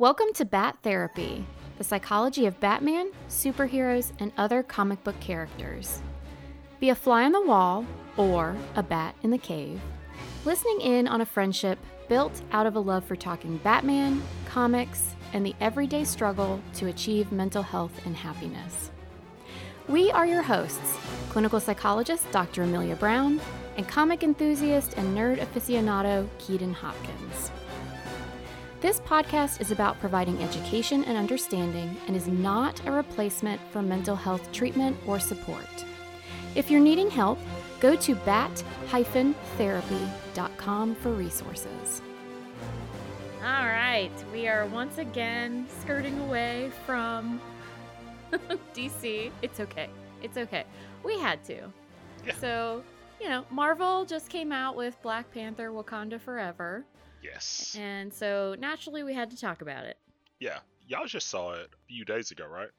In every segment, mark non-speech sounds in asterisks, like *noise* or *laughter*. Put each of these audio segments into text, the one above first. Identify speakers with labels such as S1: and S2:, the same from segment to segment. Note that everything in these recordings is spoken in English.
S1: Welcome to Bat Therapy, the psychology of Batman, superheroes, and other comic book characters. Be a fly on the wall or a bat in the cave, listening in on a friendship built out of a love for talking Batman, comics, and the everyday struggle to achieve mental health and happiness. We are your hosts, clinical psychologist Dr. Amelia Brown, and comic enthusiast and nerd aficionado Keaton Hopkins. This podcast is about providing education and understanding and is not a replacement for mental health treatment or support. If you're needing help, go to bat-therapy.com for resources. All right, we are once again skirting away from *laughs* DC. It's okay. It's okay. We had to.
S2: Yeah.
S1: So, you know, Marvel just came out with Black Panther Wakanda Forever.
S2: Yes.
S1: And so naturally we had to talk about it.
S2: Yeah. Y'all just saw it a few days ago, right?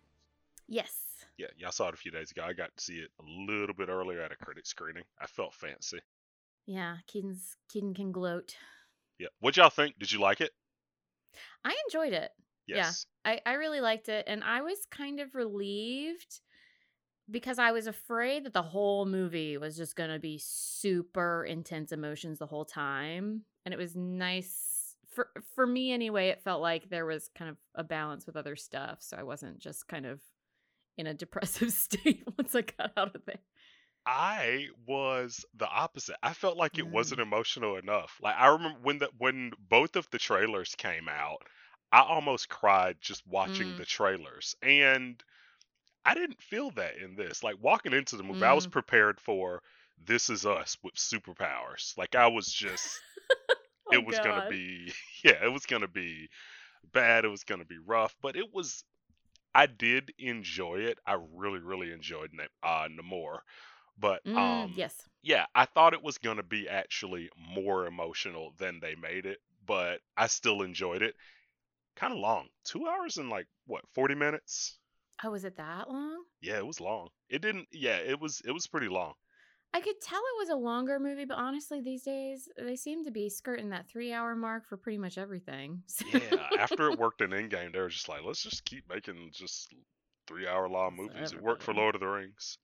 S1: Yes.
S2: Yeah, y'all saw it a few days ago. I got to see it a little bit earlier at a critic screening. I felt fancy.
S1: Yeah, Keaton's Keaton can gloat.
S2: Yeah. What'd y'all think? Did you like it?
S1: I enjoyed it. Yeah.
S2: Yes.
S1: I, I really liked it and I was kind of relieved because I was afraid that the whole movie was just going to be super intense emotions the whole time and it was nice for for me anyway it felt like there was kind of a balance with other stuff so I wasn't just kind of in a *laughs* depressive state *laughs* once I got out of there.
S2: I was the opposite. I felt like it
S1: Mm.
S2: wasn't emotional enough. Like I remember when the when both of the trailers came out, I almost cried just watching
S1: Mm.
S2: the trailers. And I didn't feel that in this. Like walking into the movie, I was
S1: Mm.
S2: prepared for this is us with superpowers. Like I was just *laughs* it
S1: Oh,
S2: was gonna be *laughs* yeah, it was gonna be bad, it was gonna be rough, but it was I did enjoy it. I really, really enjoyed uh Namor. But
S1: Mm,
S2: um
S1: yes.
S2: yeah, I thought it was gonna be actually more emotional than they made it, but I still enjoyed it. Kind of long. Two hours and like what, forty minutes?
S1: Oh, was it that long?
S2: Yeah, it was long. It didn't yeah, it was it was pretty long.
S1: I could tell it was a longer movie, but honestly, these days they seem to be skirting that three-hour mark for pretty much everything. *laughs* So-
S2: Yeah, after it worked in Endgame, they were just like, let's just keep making just three hour long
S1: So
S2: movies. It worked for Lord of the Rings.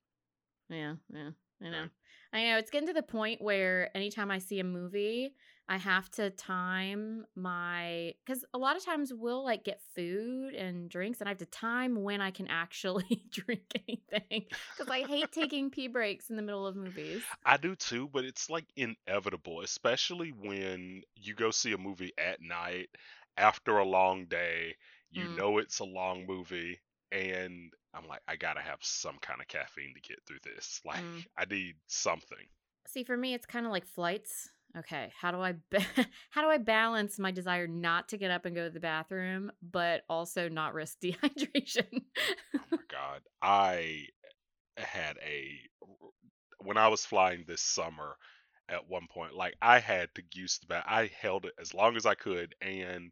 S1: yeah, yeah, I know.
S2: Right.
S1: I know it's getting to the point where anytime I see a movie, I have to time my because a lot of times we'll like get food and drinks, and I have to time when I can actually *laughs* drink anything because I hate taking pee breaks in the middle of movies.
S2: I do too, but it's like inevitable, especially when you go see a movie at night after a long day. You
S1: Mm.
S2: know it's a long movie, and I'm like, I gotta have some kind of caffeine to get through this. Like,
S1: Mm.
S2: I need something.
S1: See, for me, it's kind of like flights. Okay, how do I ba- *laughs* how do I balance my desire not to get up and go to the bathroom, but also not risk *laughs* dehydration?
S2: Oh my God. I had a, when I was flying this summer at one point, like I had to use the bath. I held it as long as I could, and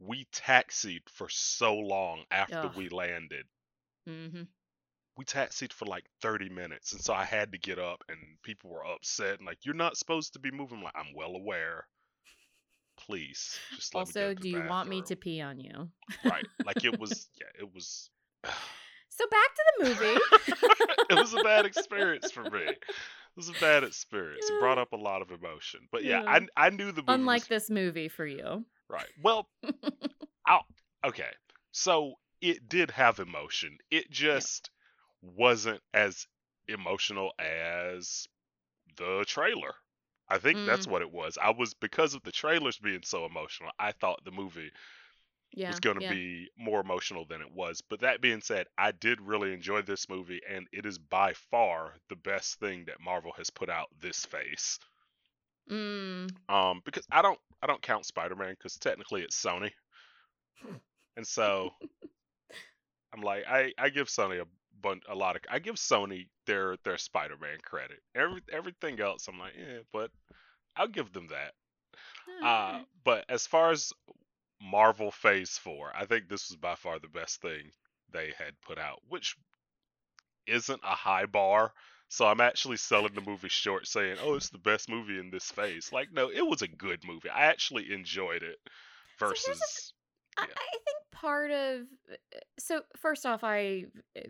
S2: we taxied for so long after
S1: Ugh.
S2: we landed.
S1: hmm
S2: We taxied for like 30 minutes, and so I had to get up, and people were upset and like, "You're not supposed to be moving." I'm like, I'm well aware. Please, just
S1: Also, do you want me to pee on you?
S2: Right, like it was. *laughs* Yeah, it was. *sighs*
S1: So back to the movie. *laughs*
S2: it was a bad experience for me. *laughs* It was a bad experience. It brought up a lot of emotion. But yeah,
S1: Yeah.
S2: I I knew the movie
S1: Unlike
S2: was
S1: this movie for you.
S2: right. Well, I'll, okay. So it did have emotion. It just wasn't as emotional as the trailer. I think that's
S1: Mm.
S2: what it was. I was because of the trailers being so emotional. I thought the movie
S1: Yeah.
S2: was going to
S1: yeah.
S2: be more emotional than it was. But that being said, I did really enjoy this movie, and it is by far the best thing that Marvel has put out this phase.
S1: Mm,
S2: Um, because I don't, I don't count Spider-Man because technically it's Sony, *laughs* and so I'm like, I, I give Sony a bunch, a lot of, I give Sony their their Spider-Man credit. Every everything else, I'm like, yeah, but I'll give them that. Uh, but as far as Marvel Phase 4, I think this was by far the best thing they had put out, which isn't a high bar. So I'm actually selling the movie short saying, oh, it's the best movie in this phase. Like, no, it was a good movie. I actually enjoyed it
S1: here's the
S2: versus.
S1: I, I think part of uh, uh, so first off, I uh,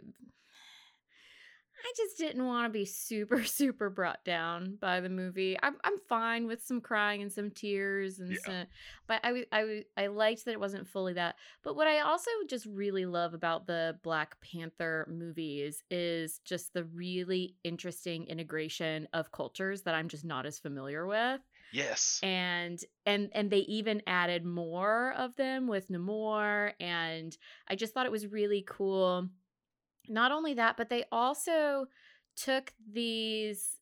S1: I just didn't want to be super *laughs* super brought down by the movie. I'm I'm fine with some crying and some tears and
S2: Yeah.
S1: some, but I I I liked that it wasn't fully that. But what I also just really love about the Black Panther movies is just the really interesting integration of cultures that I'm just not as familiar with
S2: Yes.
S1: and and and they even added more of them with Namor and I just thought it was really cool. Not only that, but they also took these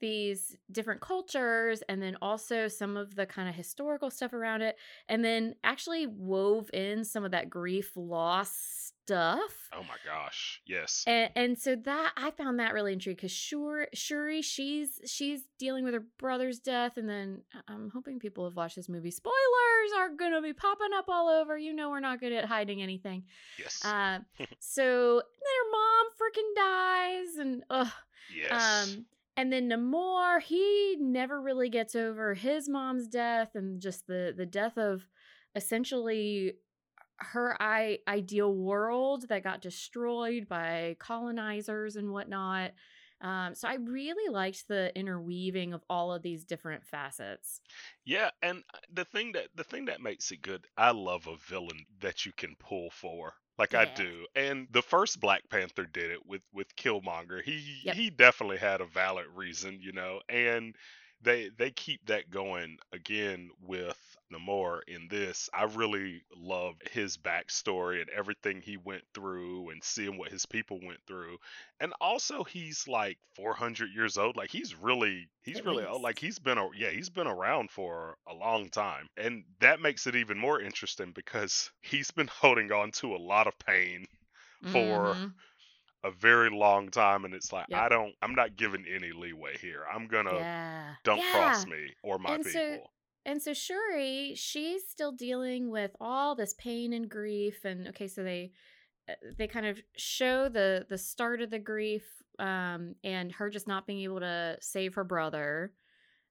S1: these different cultures and then also some of the kind of historical stuff around it and then actually wove in some of that grief loss stuff
S2: Oh my gosh. Yes.
S1: and, and so that I found that really intriguing because sure, Shuri, she's she's dealing with her brother's death, and then I- I'm hoping people have watched this movie. Spoilers are gonna be popping up all over. You know we're not good at hiding anything.
S2: Yes.
S1: Uh, *laughs* so then her mom freaking dies, and ugh.
S2: yes.
S1: Um, and then Namor, he never really gets over his mom's death and just the the death of essentially her I- ideal world that got destroyed by colonizers and whatnot. Um, so I really liked the interweaving of all of these different facets.
S2: Yeah, and uh, the thing that the thing that makes it good, I love a villain that you can pull for. Like I do. And the first Black Panther did it with with Killmonger. He
S1: Yep.
S2: he definitely had a valid reason, you know. And they they keep that going again with Namor in this. I really love his backstory and everything he went through and seeing what his people went through. And also he's like 400 years old. Like he's really he's
S1: At
S2: really old. Like he's been a yeah, he's been around for a long time. And that makes it even more interesting because *laughs* he's been holding on to a lot of pain for
S1: Mhm.
S2: a very long time and it's like
S1: Yep.
S2: I don't I'm not giving any leeway here. I'm going to
S1: Yeah.
S2: don't cross me or my
S1: And
S2: people.
S1: so and so Shuri, she's still dealing with all this pain and grief and okay, so they uh, they kind of show the the start of the grief um and her just not being able to save her brother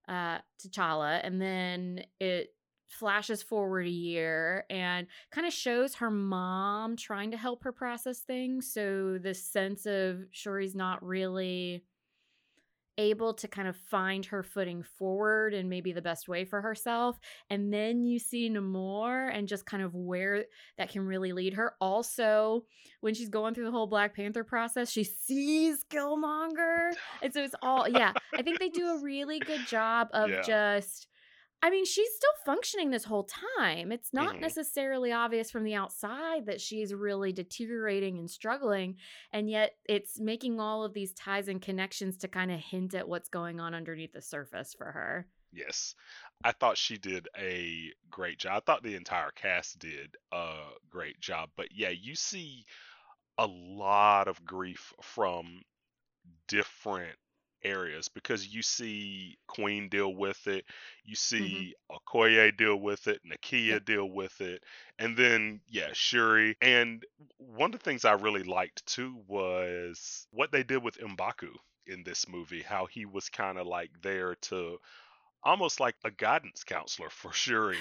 S1: uh T'Challa and then it flashes forward a year and kind of shows her mom trying to help her process things so this sense of Shuri's not really able to kind of find her footing forward and maybe the best way for herself. And then you see Namor and just kind of where that can really lead her. Also, when she's going through the whole Black Panther process, she sees Killmonger. And so it's all, yeah, I think they do a really good job of
S2: Yeah.
S1: just. I mean, she's still functioning this whole time. It's not
S2: Mhm.
S1: necessarily obvious from the outside that she's really deteriorating and struggling and yet it's making all of these ties and connections to kind of hint at what's going on underneath the surface for her.
S2: Yes. I thought she did a great job. I thought the entire cast did a great job. But yeah, you see a lot of grief from different areas because you see Queen deal with it, you mm-hmm. see Okoye deal with it, Nakia
S1: Yep.
S2: deal with it, and then yeah, Shuri. And one of the things I really liked too was what they did with Mbaku in this movie, how he was kind of like there to almost like a guidance counselor for Shuri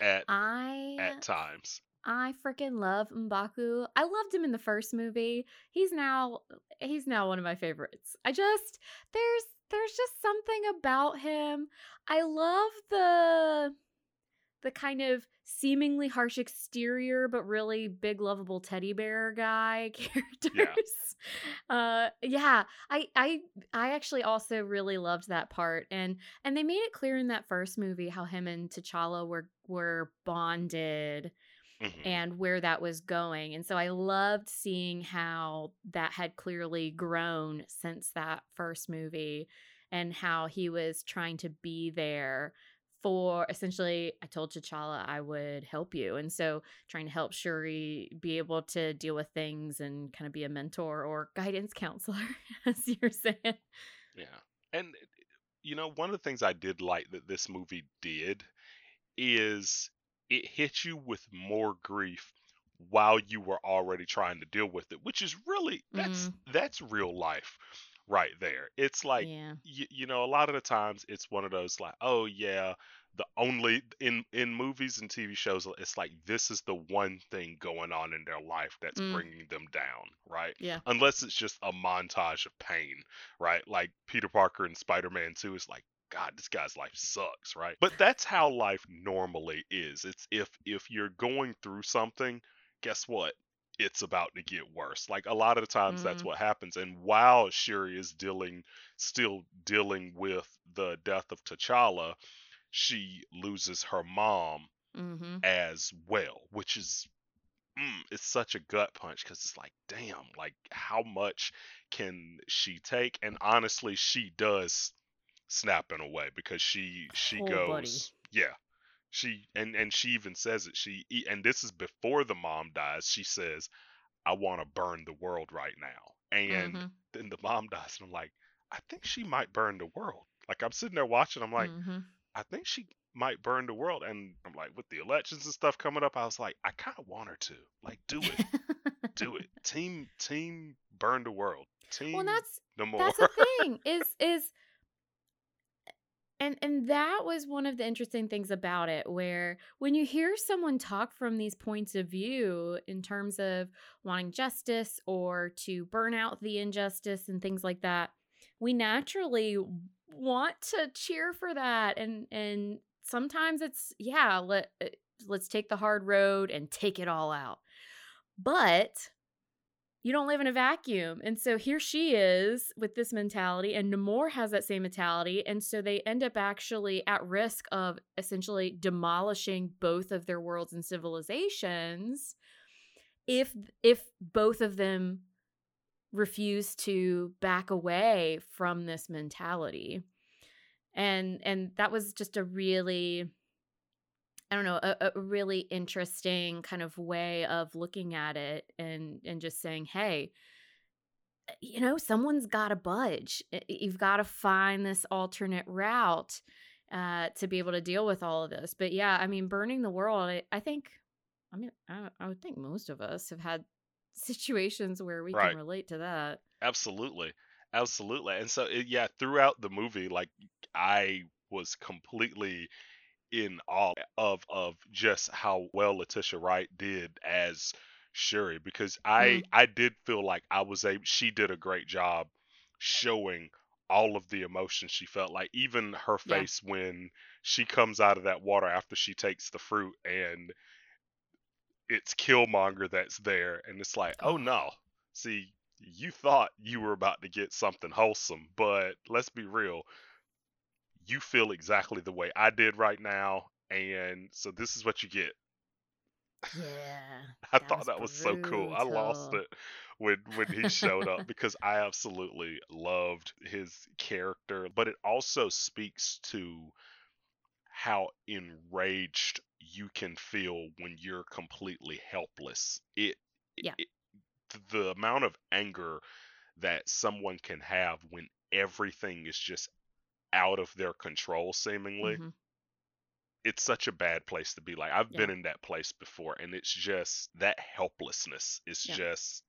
S2: at *laughs*
S1: I
S2: at times.
S1: I freaking love Mbaku. I loved him in the first movie. He's now he's now one of my favorites. I just there's there's just something about him. I love the the kind of seemingly harsh exterior but really big lovable teddy bear guy *laughs* characters. Uh yeah, I I I actually also really loved that part and and they made it clear in that first movie how him and T'Challa were were bonded
S2: Mhm.
S1: and where that was going. And so I loved seeing how that had clearly grown since that first movie and how he was trying to be there for essentially I told T'Challa I would help you. And so trying to help Shuri be able to deal with things and kind of be a mentor or guidance *laughs* counselor as you're saying.
S2: Yeah. And you know, one of the things I did like that this movie did is it hit you with more grief while you were already trying to deal with it, which is really that's that's real life. right there. It's like
S1: yeah.
S2: you, you know, a lot of the times it's one of those like, oh yeah, the only in in movies and TV shows, it's like this is the one thing going on in their life that's
S1: Mm.
S2: bringing them down, right?
S1: Yeah.
S2: Unless it's just a montage of pain, right? Like Peter Parker in Spider-Man 2 is like, God, this guy's life sucks, right? But that's how life normally is. It's if if you're going through something, guess what? It's about to get worse. Like a lot of the times that's
S1: Mm.
S2: what happens. And while Shuri is dealing still dealing with the death of T'Challa, she loses her mom
S1: Mm-hmm.
S2: as well, which is mm, it's such a gut punch because it's like, damn, like how much can she take? And honestly, she does snap in a way because she she goes,
S1: buddy.
S2: yeah, she and and she even says it. She and this is before the mom dies. She says, "I want to burn the world right now," and
S1: mm-hmm.
S2: then the mom *laughs* dies, and I'm like, I think she might burn the world. Like I'm sitting there watching, I'm like.
S1: mm-hmm.
S2: I think she might burn the world. And I'm like, with the elections and stuff coming up, I was like, I kind of want her to. Like, do it, do it. *laughs* Team, team, burn the world. Team,
S1: well, that's
S2: no more.
S1: that's the thing is is and and that was one of the interesting things about it where when you hear someone talk from these points of view in terms of wanting justice or to burn out the injustice and things like that we naturally want to cheer for that and and sometimes it's yeah let uh, let's take the hard road and take it all out. But you don't live in a vacuum. And so here she is with this mentality, and Namor has that same mentality. And so they end up actually at risk of essentially demolishing both of their worlds and civilizations if if both of them refuse to back away from this mentality. And and that was just a really I don't know, a, a really interesting kind of way of looking at it and and just saying, hey, you know, someone's got to budge. You've got to find this alternate route uh, to be able to deal with all of this. But yeah, I mean, burning the world. I, I think, I mean, I, I would think most of us have had situations where we
S2: Right.
S1: can relate to that.
S2: Absolutely, absolutely. And so, it, yeah, throughout the movie, like I was completely in awe of of just how well Letitia Wright did as Shuri because I
S1: Mm.
S2: I did feel like I was able she did a great job showing all of the emotions she felt like even her
S1: Yeah.
S2: face when she comes out of that water after she takes the fruit and it's Killmonger that's there and it's like Oh. no see you thought you were about to get something wholesome but let's be real you feel exactly the way I did right now and so this is what you get
S1: Yeah. *laughs*
S2: I
S1: That
S2: thought
S1: was
S2: that was so cool. I lost it when when he showed up because I absolutely loved his character, but it also speaks to how enraged you can feel when you're completely helpless. It, it-
S1: Yeah.
S2: it- the amount of anger that someone can have when everything is just out of their control seemingly
S1: Mhm.
S2: it's such a bad place to be. Like I've
S1: Yeah.
S2: been in that place before, and it's just that helplessness is
S1: Yeah.
S2: just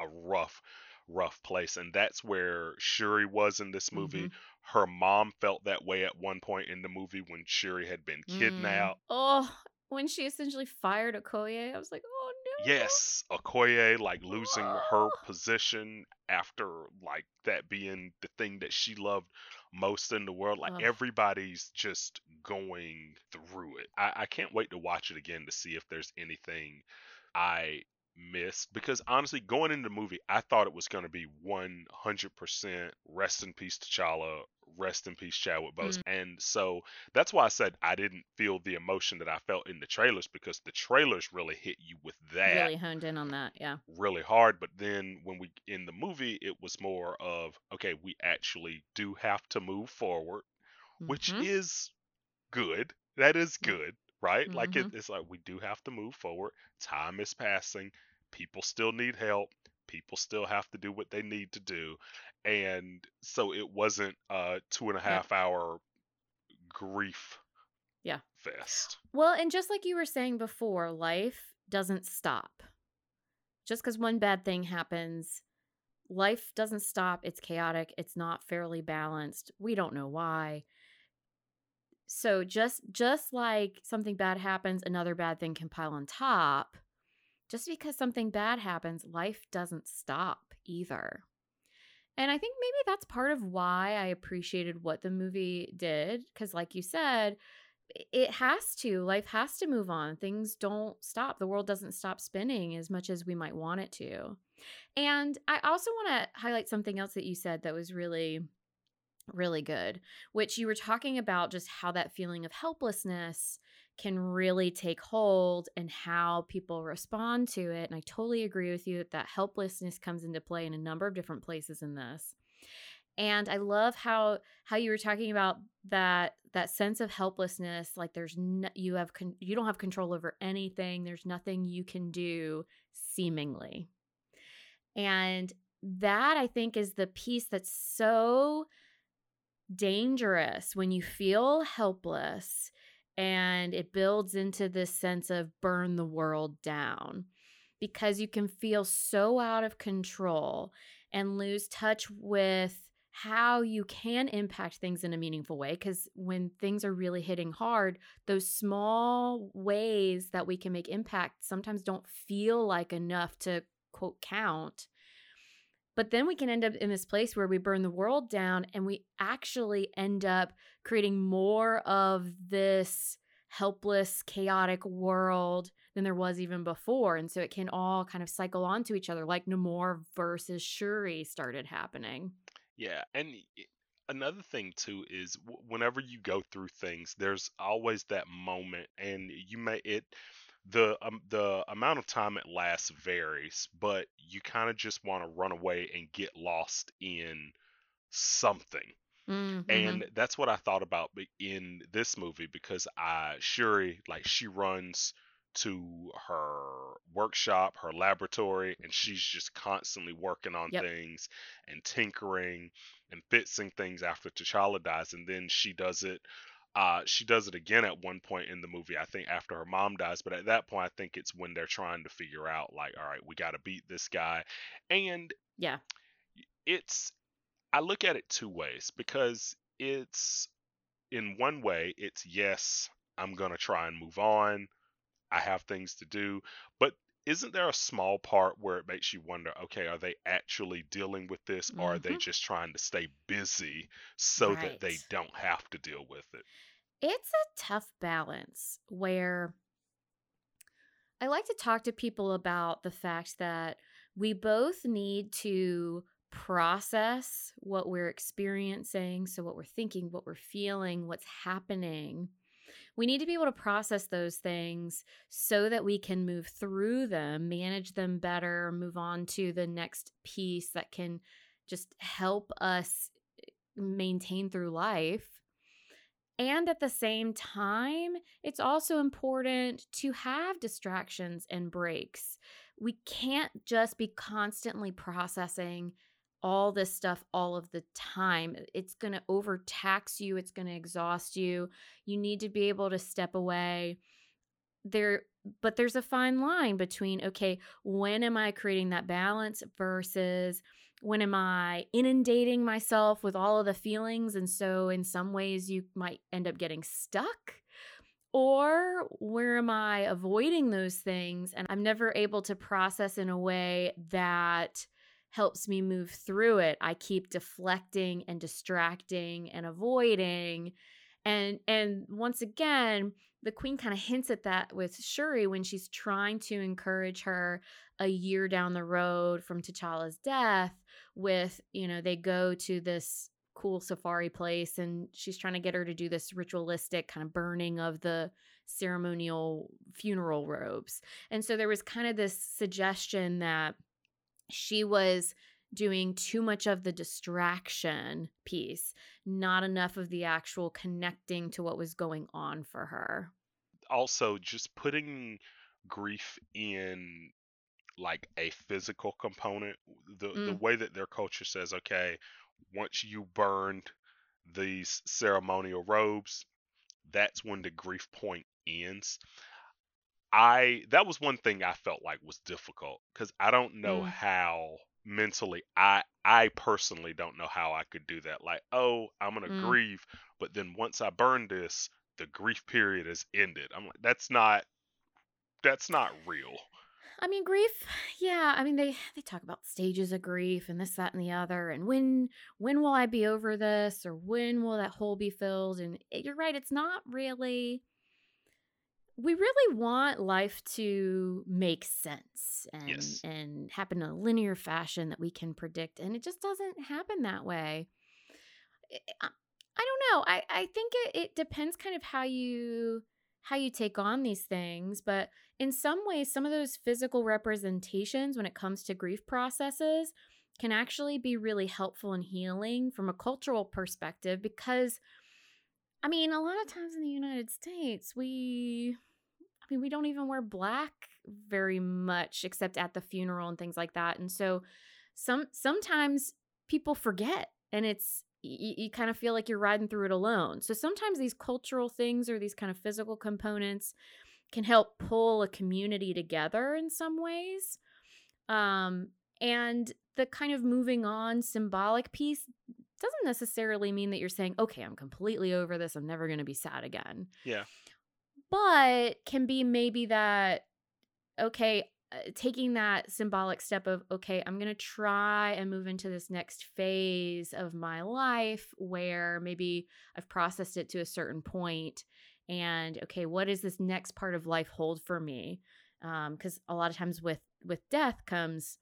S2: a rough, rough place. And that's where Shuri was in this movie.
S1: Mhm.
S2: Her mom felt that way at one point in the movie when Shuri had been
S1: Mm.
S2: kidnapped.
S1: Oh, when she essentially fired Okoye, I was like, oh.
S2: Yes, Okoye like losing her
S1: Oh.
S2: position after like that being the thing that she loved most in the world. Like
S1: Ugh.
S2: everybody's just going through it. I, I can't wait to watch it again to see if there's anything I missed because honestly, going into the movie, I thought it was going to be 100% rest in peace T'Challa, rest in peace Chadwick Boseman, and so that's why I said I didn't feel the emotion that I felt in the trailers because the trailers really hit you with that
S1: Really honed in on that. Yeah.
S2: really hard but then when we in the movie it was more of okay we actually do have to move forward which
S1: Mhm.
S2: is good that is good right like it,
S1: Mhm.
S2: it's like we do have to move forward time is passing people still need help people still have to do what they need to do and so it wasn't a two and a half Yeah. hour grief
S1: Yeah.
S2: fest
S1: Well, and just like you were saying before, life doesn't stop. Just because one bad thing happens, life doesn't stop. It's chaotic. It's not fairly balanced. We don't know why. So just just like something bad happens, another bad thing can pile on top. Just because something bad happens, life doesn't stop either. And I think maybe that's part of why I appreciated what the movie did cuz like you said, it has to. Life has to move on. Things don't stop. The world doesn't stop spinning as much as we might want it to. And I also want to highlight something else that you said that was really really good, which you were talking about just how that feeling of helplessness can really take hold and how people respond to it. And I totally agree with you that that helplessness comes into play in a number of different places in this. And I love how how you were talking about that that sense of helplessness like there's no, you have con- you don't have control over anything. There's nothing you can do seemingly. And that I think is the piece that's so dangerous when you feel helpless and it builds into this sense of burn the world down because you can feel so out of control and lose touch with how you can impact things in a meaningful way because when things are really hitting hard those small ways that we can make impact sometimes don't feel like enough to quote count but then we can end up in this place where we burn the world down and we actually end up creating more of this helpless, chaotic world than there was even before. And so it can all kind of cycle onto each other, like Namor versus Shuri started happening.
S2: Yeah. And another thing, too, is whenever you go through things, there's always that moment, and you may, it, the um, the amount of time it lasts varies, but you kind of just want to run away and get lost in something.
S1: Mm-hmm.
S2: And that's what I thought about in this movie because I Shuri like she runs to her workshop, her laboratory, and she's just constantly working on yep. things and tinkering and fixing things after T'Challa dies, and then she does it uh, she does it again at one point in the movie, I think after her mom dies, but at that point, I think it's when they're trying to figure out, like, all right, we got to beat this guy. And
S1: yeah,
S2: it's, I look at it two ways because it's, in one way, it's yes, I'm going to try and move on. I have things to do. But isn't there a small part where it makes you wonder okay are they actually dealing with this mm-hmm. or are they mm-hmm. just trying to stay busy so right. that they don't have to deal with it
S1: it's a tough balance where i like to talk to people about the fact that we both need to process what we're experiencing so what we're thinking what we're feeling what's happening we need to be able to process those things so that we can move through them, manage them better, move on to the next piece that can just help us eh, maintain through life. And at the same time, it's also important to have distractions and breaks. We can't just be constantly processing all this stuff all of the time. It's going to overtax you, it's going to exhaust you. You need to be able to step away. There but there's a fine line between okay, when am I creating that balance versus when am I inundating myself with all of the feelings and so in some ways you might end up getting stuck? Or where am I avoiding those things and I'm never able to process in a way that helps me move through it. I keep deflecting and distracting and avoiding. And and once again, the queen kind of hints at that with Shuri when she's trying to encourage her a year down the road from T'Challa's death with, you know, they go to this cool safari place and she's trying to get her to do this ritualistic kind of burning of the ceremonial funeral robes. And so there was kind of this suggestion that she was doing too much of the distraction piece, not enough of the actual connecting to what was going on for her.
S2: Also, just putting grief in like a physical component, the mm. the way that their culture says, okay, once you burned these ceremonial robes, that's when the grief point ends. I that was one thing I felt like was difficult because I don't know mm. how mentally I I personally don't know how I could do that. Like, oh, I'm gonna
S1: Mm.
S2: grieve, but then once I burn this, the grief period is ended. I'm like, that's not that's not real.
S1: I mean, grief. Yeah, I mean they they talk about stages of grief and this, that, and the other, and when when will I be over this, or when will that hole be filled? And it- you're right, it's not really. We really want life to make sense and
S2: Yes.
S1: and happen in a linear fashion that we can predict, and it just doesn't happen that way. I, I I don't know. I I think it it depends kind of how you how you take on these things, but in some ways, some of those physical representations when it comes to grief processes can actually be really helpful and healing from a cultural perspective because I mean, a lot of times in the United States, we I mean, we don't even wear black very much except at the funeral and things like that. And so some sometimes people forget and it's you, you kind of feel like you're riding through it alone. So sometimes these cultural things or these kind of physical components can help pull a community together in some ways. Um, and the kind of moving on symbolic piece doesn't necessarily mean that you're saying, okay, I'm completely over this. I'm never going to be sad again.
S2: Yeah.
S1: But can be maybe that, okay, uh, taking that symbolic step of, okay, I'm going to try and move into this next phase of my life where maybe I've processed it to a certain point and okay what does this next part of life hold for me because a lot of times with with death comes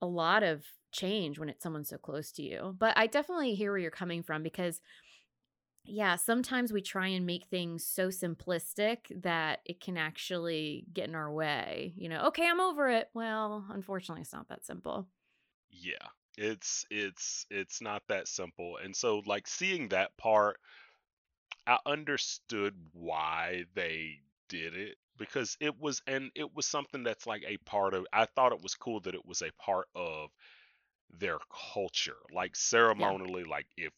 S1: a lot of change when it's someone so close to you but i definitely hear where you're coming from because yeah sometimes we try and make things so simplistic that it can actually get in our way you know okay i'm over it well unfortunately it's not that simple
S2: Yeah. It's it's it's not that simple. And so like seeing that part, I understood why they did it because it was and it was something that's like a part of I thought it was cool that it was a part of their culture. Like ceremonially like if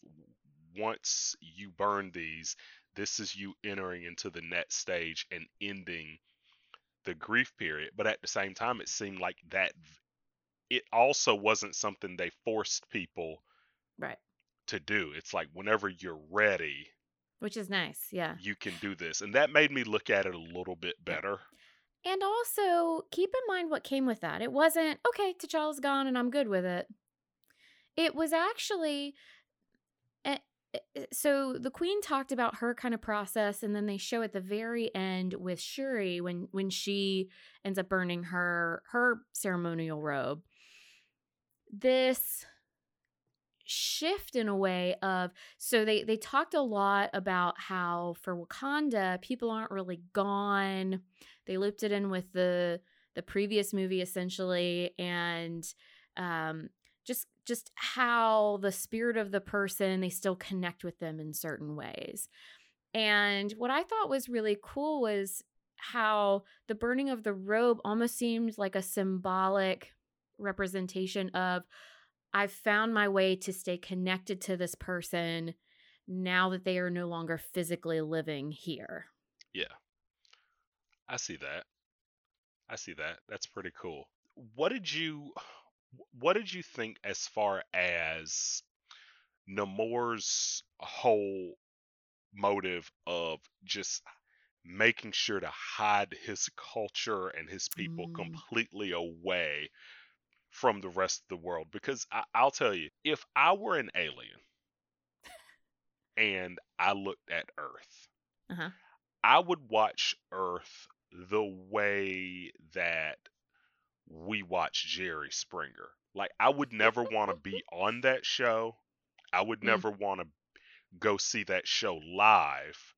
S2: once you burn these, this is you entering into the next stage and ending the grief period. But at the same time it seemed like that it also wasn't something they forced people
S1: right
S2: to do. It's like whenever you're ready,
S1: which is nice yeah
S2: you can do this. And that made me look at it a little bit better.
S1: And also, keep in mind what came with that. It wasn't, okay, T'Challa's gone and I'm good with it. It was actually. eh, eh, So the queen talked about her kind of process, and then they show at the very end with Shuri when when she ends up burning her her ceremonial robe. This shift in a way of so they they talked a lot about how for Wakanda people aren't really gone. They looped it in with the the previous movie essentially and um just just how the spirit of the person they still connect with them in certain ways. And what I thought was really cool was how the burning of the robe almost seemed like a symbolic representation of I've found my way to stay connected to this person now that they are no longer physically living here.
S2: Yeah. I see that. I see that. That's pretty cool. What did you what did you think as far as Namor's whole motive of just making sure to hide his culture and his people
S1: Mm.
S2: completely away from the rest of the world? Because I, I'll tell you, if I were an alien and I looked at Earth,
S1: Uh-huh.
S2: I would watch Earth the way that we watch Jerry Springer. Like I would never want to be on that show. I would
S1: Mm.
S2: never want to go see that show live.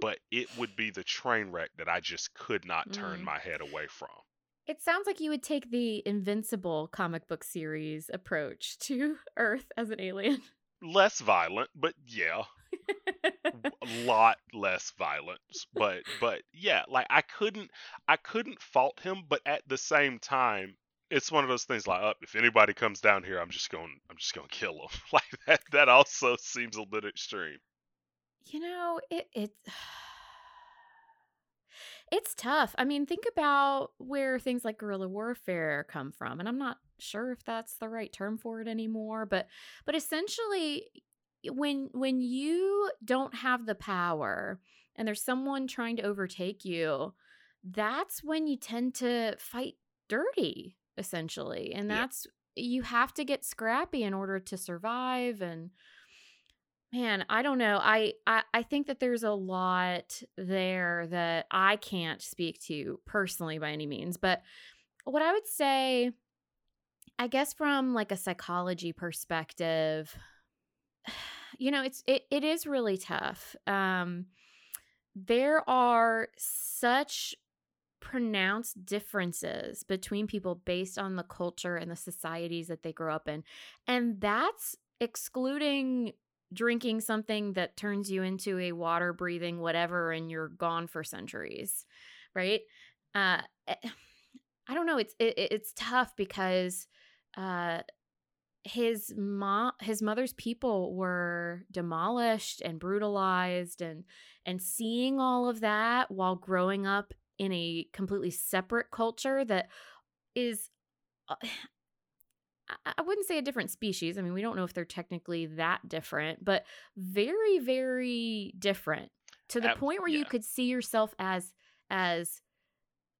S2: But it would be the train wreck that I just could not turn
S1: Mm.
S2: my head away from.
S1: It sounds like you would take the Invincible comic book series approach to *laughs* Earth as an alien.
S2: Less violent, but yeah, *laughs* a lot less violence. But but yeah, like I couldn't I couldn't fault him, but at the same time, it's one of those things like, up if anybody comes down here, I'm just going I'm just going to kill them. *laughs* Like that that also seems a bit extreme.
S1: you know, it it *sighs* *sighs* it's tough. I mean, think about where things like guerrilla warfare come from, and I'm not sure if that's the right term for it anymore, but but essentially when when you don't have the power and there's someone trying to overtake you, that's when you tend to fight dirty essentially. And
S2: Yeah.
S1: that's you have to get scrappy in order to survive and Man, I don't know. I, I I think that there's a lot there that I can't speak to personally by any means, but what I would say, I guess from like a psychology perspective, *sighs* you know, it's it, it is really tough. Um there are such pronounced differences between people based on the culture and the societies that they grow up in. And that's excluding drinking something that turns you into a water breathing whatever and you're gone for centuries, right? Uh eh, *sighs* I don't know, it's it, it's tough because uh his mom his mother's people were demolished and brutalized and and seeing all of that while growing up in a completely separate culture that is uh, I- wouldn't say a different species. I mean, we don't know if they're technically that different, but very, very different to the point where you could see yourself as as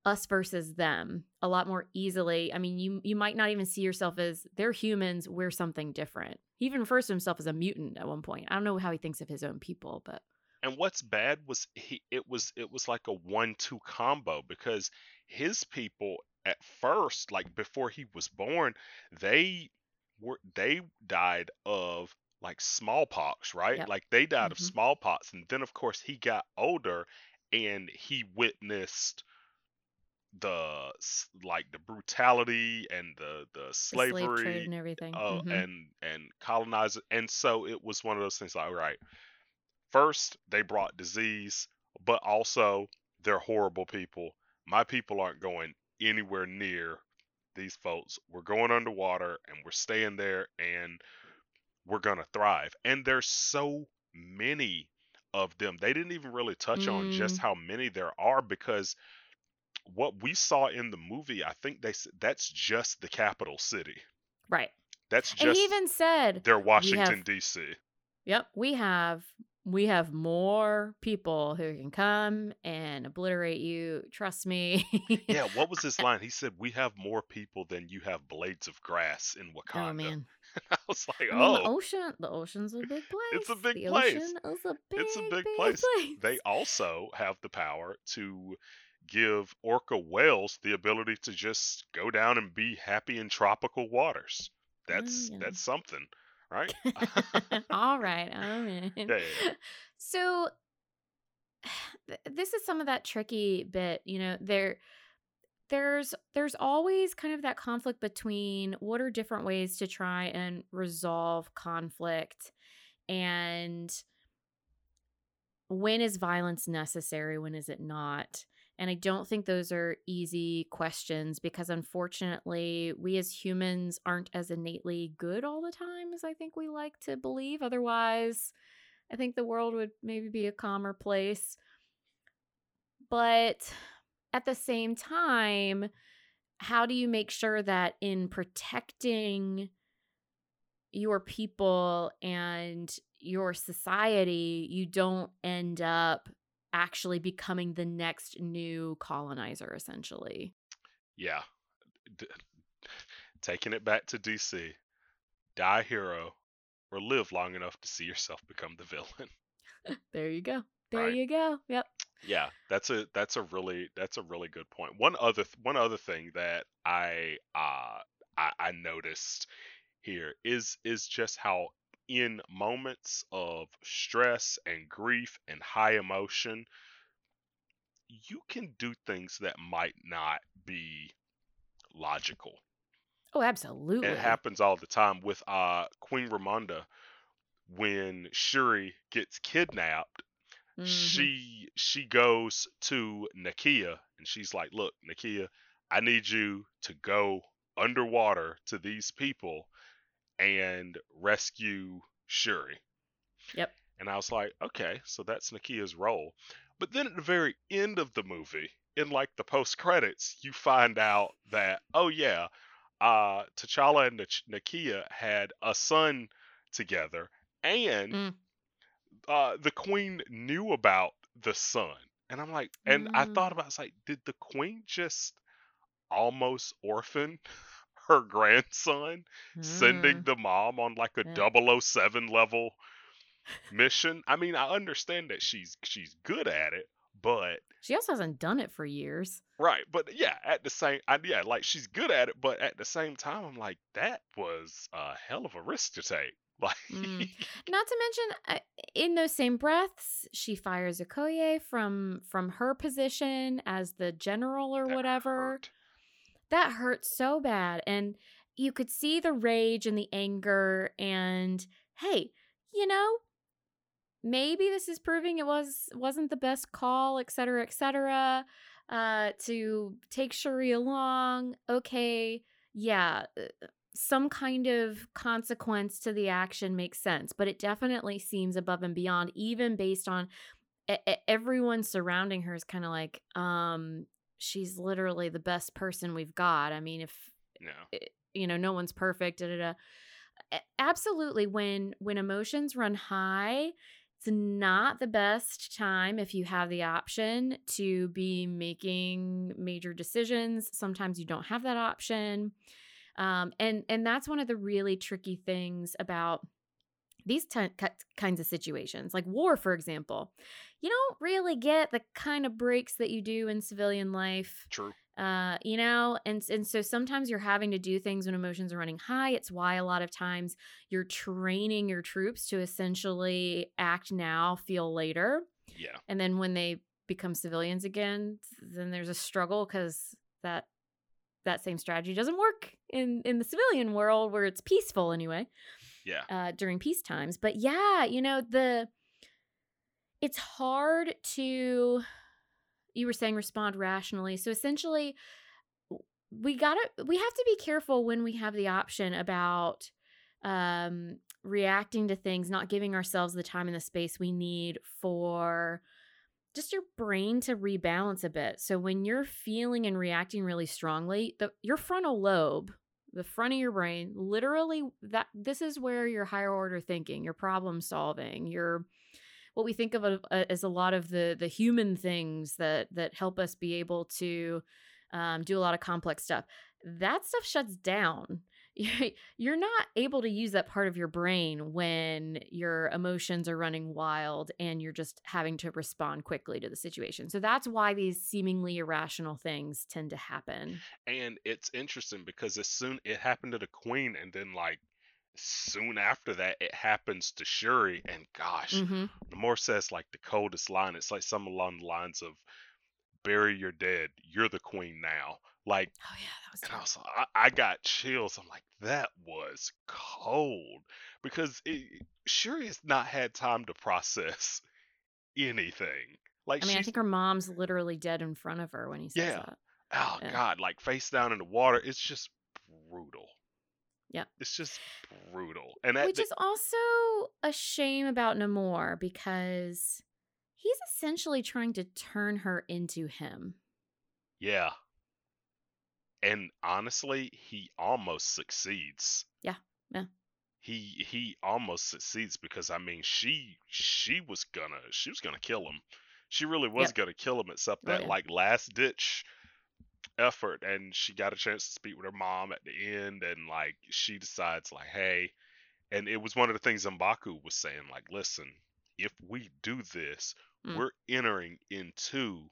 S1: us versus them a lot more easily. I mean, you you might not even see yourself as they're humans, we're something different. He even refers to himself as a mutant at one point. I don't know how he thinks of his own people, but
S2: And what's bad was he it was it was like a one-two combo because his people at first, like before he was born, they were they died of like smallpox, right?
S1: Yep.
S2: Like they died of
S1: Mhm.
S2: smallpox, and then of course he got older and he witnessed the like the brutality and the the
S1: the
S2: slavery
S1: and everything.
S2: uh,
S1: Mhm.
S2: and and colonize it. And so it was one of those things like, all right, first they brought disease, but also they're horrible people. My people aren't going anywhere near these folks. We're going underwater and we're staying there and we're gonna thrive. And there's so many of them. They didn't even really touch on just
S1: Mm.
S2: how many there are because what we saw in the movie, I think they that's just the capital city.
S1: Right.
S2: That's
S1: And
S2: just
S1: he even said, they're
S2: Washington
S1: have
S2: D.C.
S1: Yep, we have we have more people who can come and obliterate you. Trust me. *laughs*
S2: Yeah, what was his line? He said, "We have more people than you have blades of grass in oh, Wakanda."
S1: oh man. *laughs*
S2: I was like,
S1: I mean, the
S2: "Oh,
S1: ocean, the ocean's a big place.
S2: It's a big
S1: the
S2: place.
S1: ocean is a big,
S2: it's a big,
S1: big
S2: place."
S1: place.
S2: They also have the power to give orca whales the ability to just go down and be happy in tropical waters. Oh, that's
S1: yeah.
S2: that's something, right? *laughs*
S1: All right, I'm in.
S2: Yeah, yeah, yeah. *laughs*
S1: So *sighs* th- this is some of that tricky bit, you know, there there's there's always kind of that conflict between what are different ways to try and resolve conflict and when is violence necessary, when is it not? And I don't think those are easy questions because unfortunately, we as humans aren't as innately good all the time as I think we like to believe. Otherwise, I think the world would maybe be a calmer place. But at the same time, how do you make sure that in protecting your people and your society, you don't end up actually becoming the next new colonizer, essentially?
S2: Yeah. D- *laughs* taking it back to DC, die a hero or live long enough to see yourself become the villain. *laughs*
S1: There you go. There
S2: Right.
S1: you go. Yep.
S2: Yeah, that's a that's a really that's a really good point. One other th- one other thing that I uh I, I noticed here is is just how in moments of stress and grief and high emotion you can do things that might not be logical.
S1: Oh, absolutely.
S2: It happens all the time with uh Queen Ramonda when Shuri gets kidnapped
S1: Mhm.
S2: she she goes to Nakia and she's like, "Look, Nakia, I need you to go underwater to these people and rescue Shuri."
S1: Yep.
S2: And I was like, "Okay, so that's Nakia's role." But then at the very end of the movie, in like the post credits, you find out that oh yeah, uh, T'Challa and Nakia had a son together, and
S1: Mm.
S2: uh, the queen knew about the son. And I'm like, and I
S1: Mm.
S2: thought about, it's like, did the queen just almost orphan *laughs* her grandson, sending
S1: Mm.
S2: the mom on like a
S1: Yeah.
S2: 007 level mission? I mean, I understand that she's she's good at it, but
S1: She also hasn't done it for years.
S2: right, but yeah, at the same, I, yeah, like she's good at it, but at the same time, I'm like, that was a hell of a risk to take. *laughs* Like,
S1: Mm. Not to mention, uh, in those same breaths, she fires Okoye from from her position as the general or whatever.
S2: hurt.
S1: That hurt so bad, and you could see the rage and the anger. And hey, you know, maybe this is proving it was wasn't the best call, et cetera, et cetera. Uh, to take Shuri along, okay, yeah, uh, some kind of consequence to the action makes sense, but it definitely seems above and beyond, even based on everyone surrounding her is kind of like, um, she's literally the best person we've got. I mean, if
S2: No.
S1: you know, no one's perfect. Da, da, da. Absolutely, when when emotions run high, it's not the best time if you have the option to be making major decisions. Sometimes you don't have that option, um, and and that's one of the really tricky things about these kinds of situations, like war, for example. You don't really get the kind of breaks that you do in civilian life
S2: True.
S1: uh you know and and so sometimes you're having to do things when emotions are running high it's why a lot of times you're training your troops to essentially act now feel later
S2: Yeah.
S1: and then when they become civilians again then there's a struggle cuz that that same strategy doesn't work in in the civilian world where it's peaceful anyway
S2: Yeah.
S1: uh, during peace times. But yeah, you know, the it's hard to you were saying respond rationally. So essentially we got to we have to be careful when we have the option about um reacting to things, not giving ourselves the time and the space we need for just your brain to rebalance a bit. So when you're feeling and reacting really strongly, the your frontal lobe, the front of your brain, literally that this is where your higher order thinking, your problem solving, your what we think of as a lot of the the human things that that help us be able to um, do a lot of complex stuff. That stuff shuts down. *laughs* You're not able to use that part of your brain when your emotions are running wild and you're just having to respond quickly to the situation. So that's why these seemingly irrational things tend to happen.
S2: And it's interesting because as soon it happened to the queen, and then like soon after that, it happens to Shuri. And gosh,
S1: hmm
S2: Namor says like the coldest line. It's like some along the lines of "Bury your dead. You're the queen now." Like,
S1: Oh yeah, that was
S2: and I was, I, I got chills. I'm like, that was cold because it, Shuri has not had time to process *laughs* anything. Like
S1: I mean, I think her mom's literally dead in front of her when he says
S2: Yeah.
S1: that.
S2: Oh
S1: Yeah.
S2: God, like face down in the water. It's just brutal.
S1: Yep.
S2: It's just brutal. And
S1: Which
S2: the,
S1: is also a shame about Namor because he's essentially trying to turn her into him.
S2: yeah. And honestly, he almost succeeds.
S1: Yeah, yeah.
S2: He he almost succeeds because I mean she she was gonna she was gonna kill him. She really was
S1: Yep.
S2: gonna kill him except
S1: Oh,
S2: that
S1: yeah.
S2: like last ditch effort and she got a chance to speak with her mom at the end and like she decides like hey and it was one of the things Mbaku was saying like listen if we do this
S1: Mm.
S2: we're entering into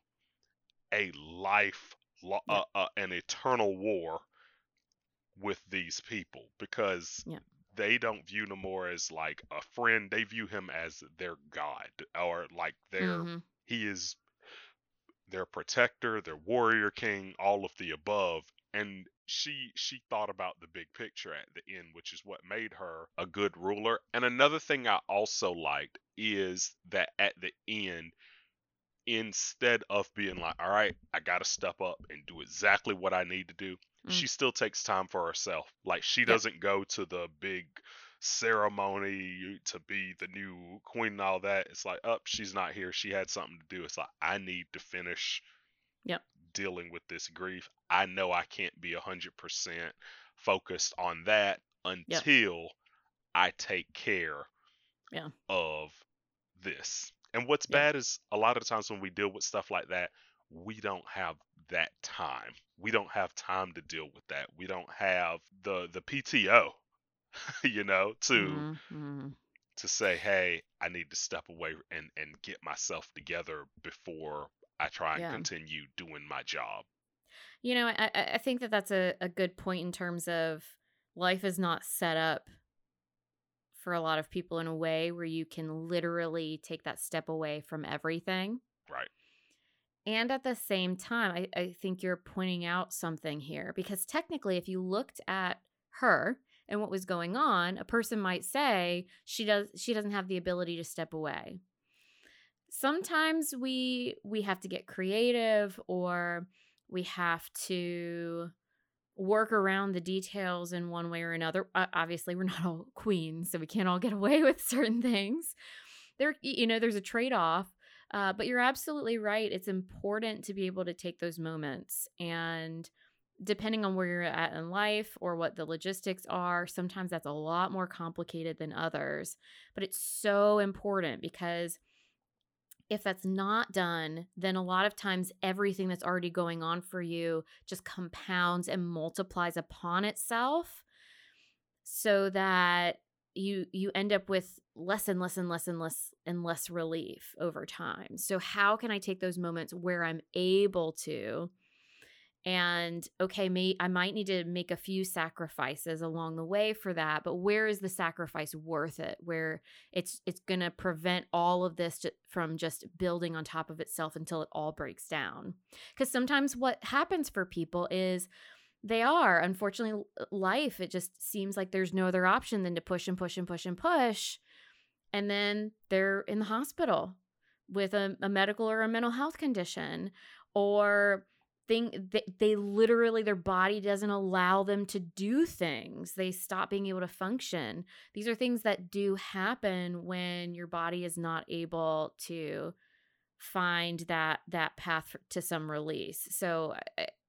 S2: a life lo-
S1: Yeah.
S2: uh, uh, an eternal war with these people because
S1: Yeah.
S2: they don't view Namor as like a friend they view him as their god or like their
S1: Mhm.
S2: he is their protector, their warrior king, all of the above. And she she thought about the big picture at the end, which is what made her a good ruler. And another thing I also liked is that at the end, instead of being like, all right, I gotta step up and do exactly what I need to do,
S1: Mm.
S2: she still takes time for herself. Like she doesn't go to the big ceremony to be the new queen and all that. It's like, up, she's not here. She had something to do. It's like I need to finish
S1: Yep.
S2: dealing with this grief. I know I can't be 100% focused on that until I take care
S1: Yeah.
S2: of this. And what's
S1: Yeah.
S2: bad is a lot of times when we deal with stuff like that, we don't have that time. We don't have time to deal with that. We don't have the the PTO, *laughs* you know, to
S1: Mhm.
S2: to say, "Hey, I need to step away and and get myself together before I try and
S1: Yeah.
S2: continue doing my job."
S1: You know, I, I I think that that's a, a good point in terms of life is not set up for a lot of people in a way where you can literally take that step away from everything.
S2: Right.
S1: And at the same time, I, I think you're pointing out something here because technically, if you looked at her and what was going on, a person might say she does she doesn't have the ability to step away. Sometimes we we have to get creative or we have to work around the details in one way or another. Uh, obviously, we're not all queens, so we can't all get *laughs* away with certain things. There, you know, there's a trade off. Uh, but you're absolutely right. It's important to be able to take those moments. And depending on where you're at in life or what the logistics are, sometimes that's a lot more complicated than others. But it's so important because if that's not done, then a lot of times everything that's already going on for you just compounds and multiplies upon itself so that you you end up with less and less and less and less and less relief over time. So how can I take those moments where I'm able to and okay, may I might need to make a few sacrifices along the way for that, but where is the sacrifice worth it? Where it's it's going to prevent all of this to, from just building on top of itself until it all breaks down. Cuz sometimes what happens for people is they are unfortunately uh, life it just seems like there's no other option than to push and push and push and push and then they're in the hospital with a, a medical or a mental health condition or thing they, they literally their body doesn't allow them to do things they stop being able to function these are things that do happen when your body is not able to find that that path to some release so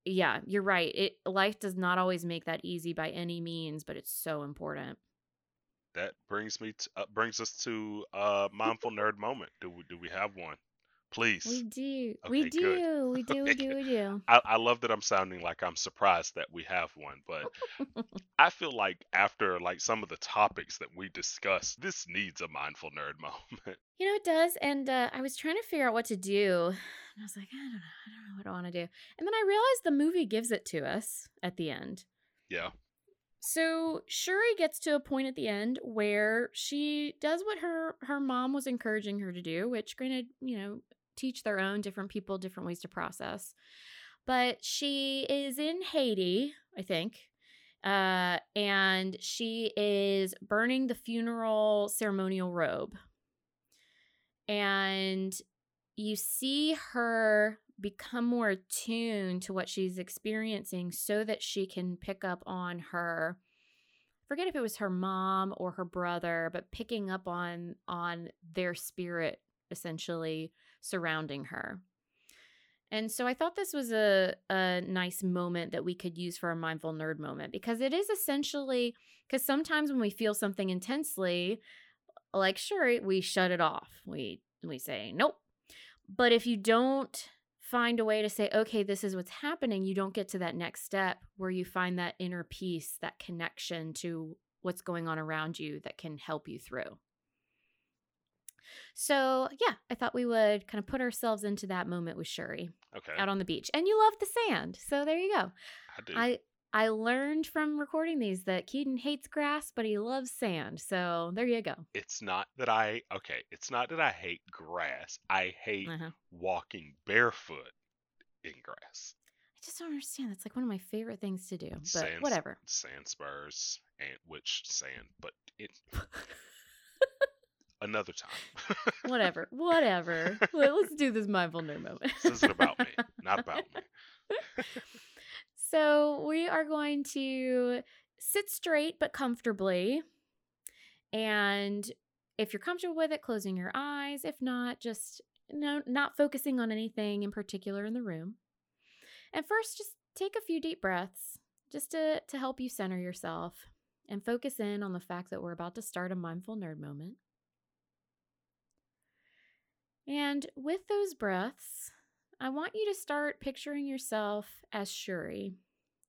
S1: yeah, you're right. It life does not always make that easy by any means, but it's so important.
S2: That brings me to, uh, brings us to uh mindful nerd moment. Do we do we have one? Please.
S1: We do.
S2: Okay,
S1: we do. We do. We *laughs* do. We do.
S2: I, I love that I'm sounding like I'm surprised that we have one, but *laughs* I feel like after like some of the topics that we discussed, this needs a mindful nerd *laughs* moment.
S1: You know, it does. And uh, I was trying to figure out what to do. And I was like, I don't know. I don't know what I want to do. And then I realized the movie gives it to us at the end.
S2: Yeah.
S1: So Shuri gets to a point at the end where she does what her her mom was encouraging her to do, which granted, you know, teach their own different people different ways to process. But she is in Haiti, I think. Uh, and she is burning the funeral ceremonial robe. And you see her become more attuned to what she's experiencing so that she can pick up on her forget if it was her mom or her brother but picking up on on their spirit essentially surrounding her. And so i thought this was a, a nice moment that we could use for a mindful nerd moment because it is essentially because sometimes when we feel something intensely like sure we shut it off. We we say nope. But if you don't find a way to say, okay, this is what's happening, you don't get to that next step where you find that inner peace, that connection to what's going on around you that can help you through. So, yeah, I thought we would kind of put ourselves into that moment with Shuri
S2: Okay.
S1: out on the beach. And you love the sand. So, there you go.
S2: I do.
S1: I I learned from recording these that Keaton hates grass, but he loves sand. So, there you go.
S2: it's not that I okay, it's not that I hate grass. I hate
S1: Uh-huh.
S2: walking barefoot in grass.
S1: I just don't understand. That's like one of my favorite things to do. But
S2: Sand-
S1: whatever.
S2: Sand spurs and which sand, but it *laughs* *laughs* another time.
S1: whatever, *laughs* whatever. Let- Let's do this mindful nerd moment.
S2: this isn't about me, not about me. *laughs*
S1: so we are going to sit straight but comfortably, and if you're comfortable with it, closing your eyes. If not, just no, not focusing on anything in particular in the room. And first, just take a few deep breaths just to, to help you center yourself and focus in on the fact that we're about to start a mindful nerd moment. And with those breaths, I want you to start picturing yourself as Shuri,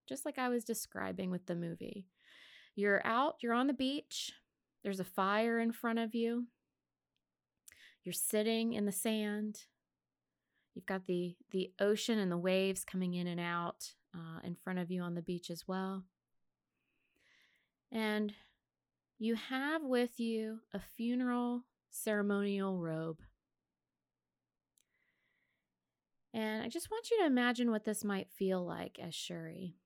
S1: just like I was describing with the movie. You're out, you're on the beach, there's a fire in front of you, you're sitting in the sand. You've got the, the ocean and the waves coming in and out uh, in front of you on the beach as well. And you have with you a funeral ceremonial robe. And I just want you to imagine what this might feel like as Shuri.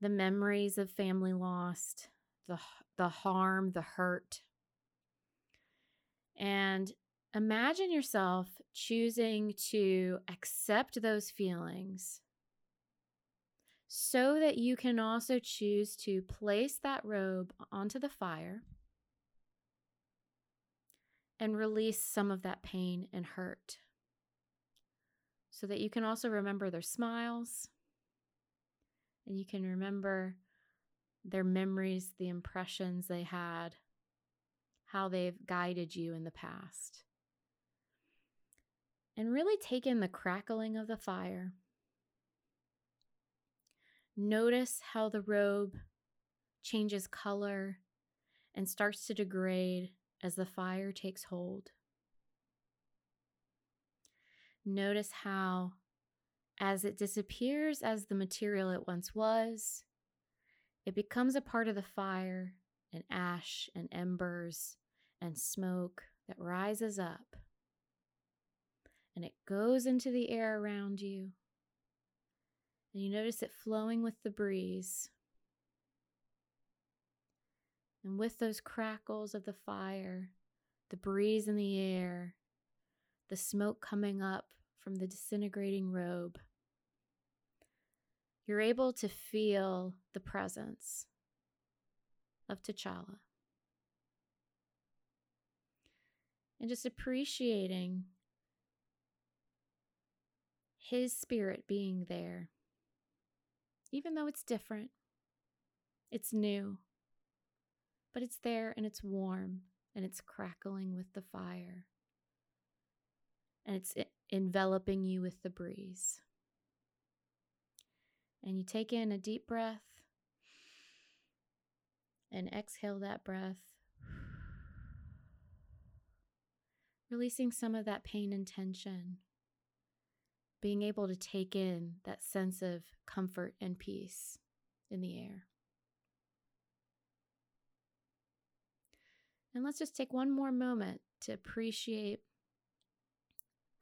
S1: The memories of family lost, the, the harm, the hurt. And imagine yourself choosing to accept those feelings so that you can also choose to place that robe onto the fire and release some of that pain and hurt. So that you can also remember their smiles and you can remember their memories, the impressions they had, how they've guided you in the past. And really take in the crackling of the fire Notice how the robe changes color and starts to degrade as the fire takes hold. Notice how, as it disappears as the material it once was, it becomes a part of the fire and ash and embers and smoke that rises up. And it goes into the air around you and you notice it flowing with the breeze. And with those crackles of the fire, the breeze in the air, the smoke coming up from the disintegrating robe, you're able to feel the presence of T'Challa. And just appreciating his spirit being there even though it's different. It's new, but it's there and it's warm and it's crackling with the fire and it's enveloping you with the breeze. And you take in a deep breath and exhale that breath, releasing some of that pain and tension being able to take in that sense of comfort and peace in the air. And let's just take one more moment to appreciate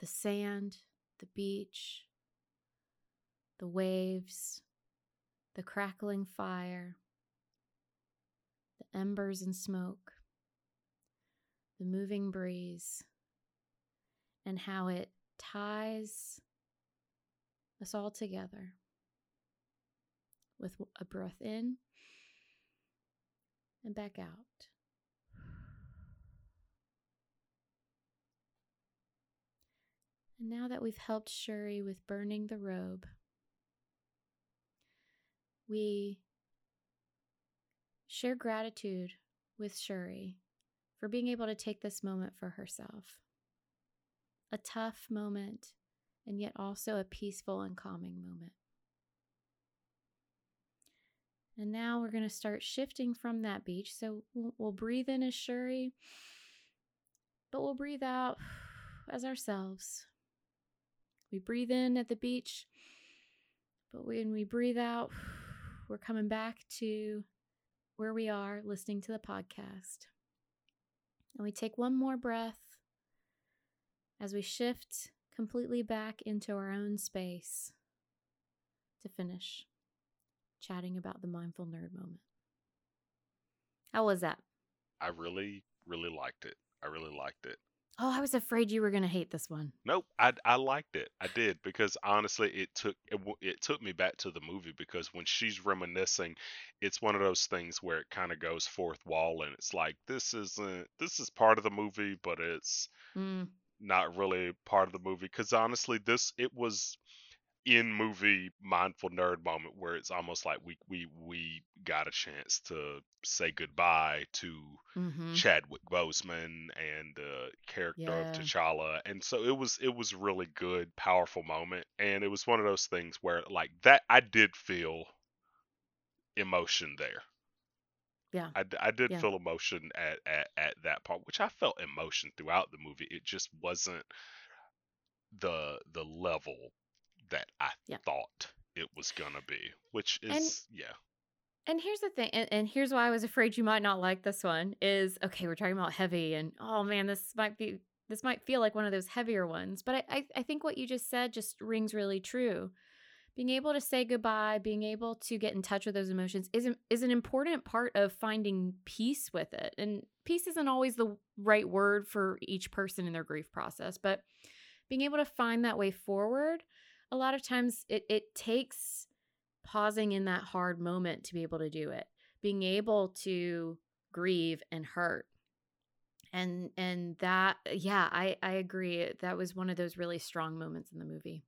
S1: the sand, the beach, the waves, the crackling fire, the embers and smoke, the moving breeze, and how it ties us all together with a breath in and back out. And now that we've helped Shuri with burning the robe, we share gratitude with Shuri for being able to take this moment for herself. A tough moment and yet also a peaceful and calming moment. And now we're going to start shifting from that beach. So we'll, we'll breathe in as Shuri, but we'll breathe out as ourselves. We breathe in at the beach, but when we breathe out, *sighs* we're coming back to where we are listening to the podcast. And we take one more breath as we shift completely back into our own space to finish chatting about the mindful nerd moment. How was that?
S2: I really, really liked it. I really liked it.
S1: Oh, I was afraid you were going to hate this one.
S2: Nope, I I liked it. I did because honestly, it took it, it took me back to the movie because when she's reminiscing, it's one of those things where it kind of goes fourth wall and it's like this isn't this is part of the movie, but it's mm not really part of the movie because honestly this it was in movie mindful nerd moment where it's almost like we we we got a chance to say goodbye to
S1: Mm-hmm.
S2: Chadwick Boseman and the character
S1: Yeah.
S2: of T'Challa, and so it was it was really good, powerful moment, and it was one of those things where like that I did feel emotion there.
S1: Yeah.
S2: I, I did
S1: Yeah.
S2: feel emotion at, at at that part, which I felt emotion throughout the movie. It just wasn't the the level that I
S1: Yeah.
S2: thought it was gonna be, which
S1: And-
S2: is yeah.
S1: And here's the thing, and, and here's why I was afraid you might not like this one is okay, we're talking about heavy, and oh man, this might be this might feel like one of those heavier ones. But I, I, I think what you just said just rings really true. Being able to say goodbye, being able to get in touch with those emotions is is an important part of finding peace with it. And peace isn't always the right word for each person in their grief process, but being able to find that way forward, a lot of times it, it takes pausing in that hard moment to be able to do it being able to grieve and hurt. And and that yeah i i agree that was one of those really strong moments in the movie.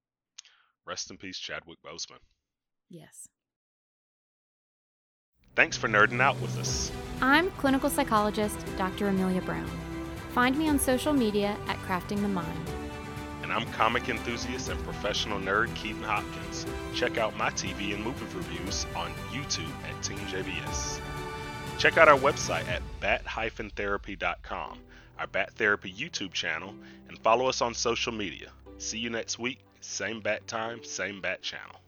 S2: Rest in peace, Chadwick Boseman.
S1: yes.
S2: Thanks for nerding out with us.
S1: i'm clinical psychologist dr amelia brown. Find me on social media at crafting the mind
S2: I'm comic enthusiast and professional nerd Keaton Hopkins. Check out my TV and movie reviews on YouTube at Team JBS. Check out our website at bat-therapy.com, our Bat Therapy YouTube channel, and follow us on social media. See you next week, same bat time, same bat channel.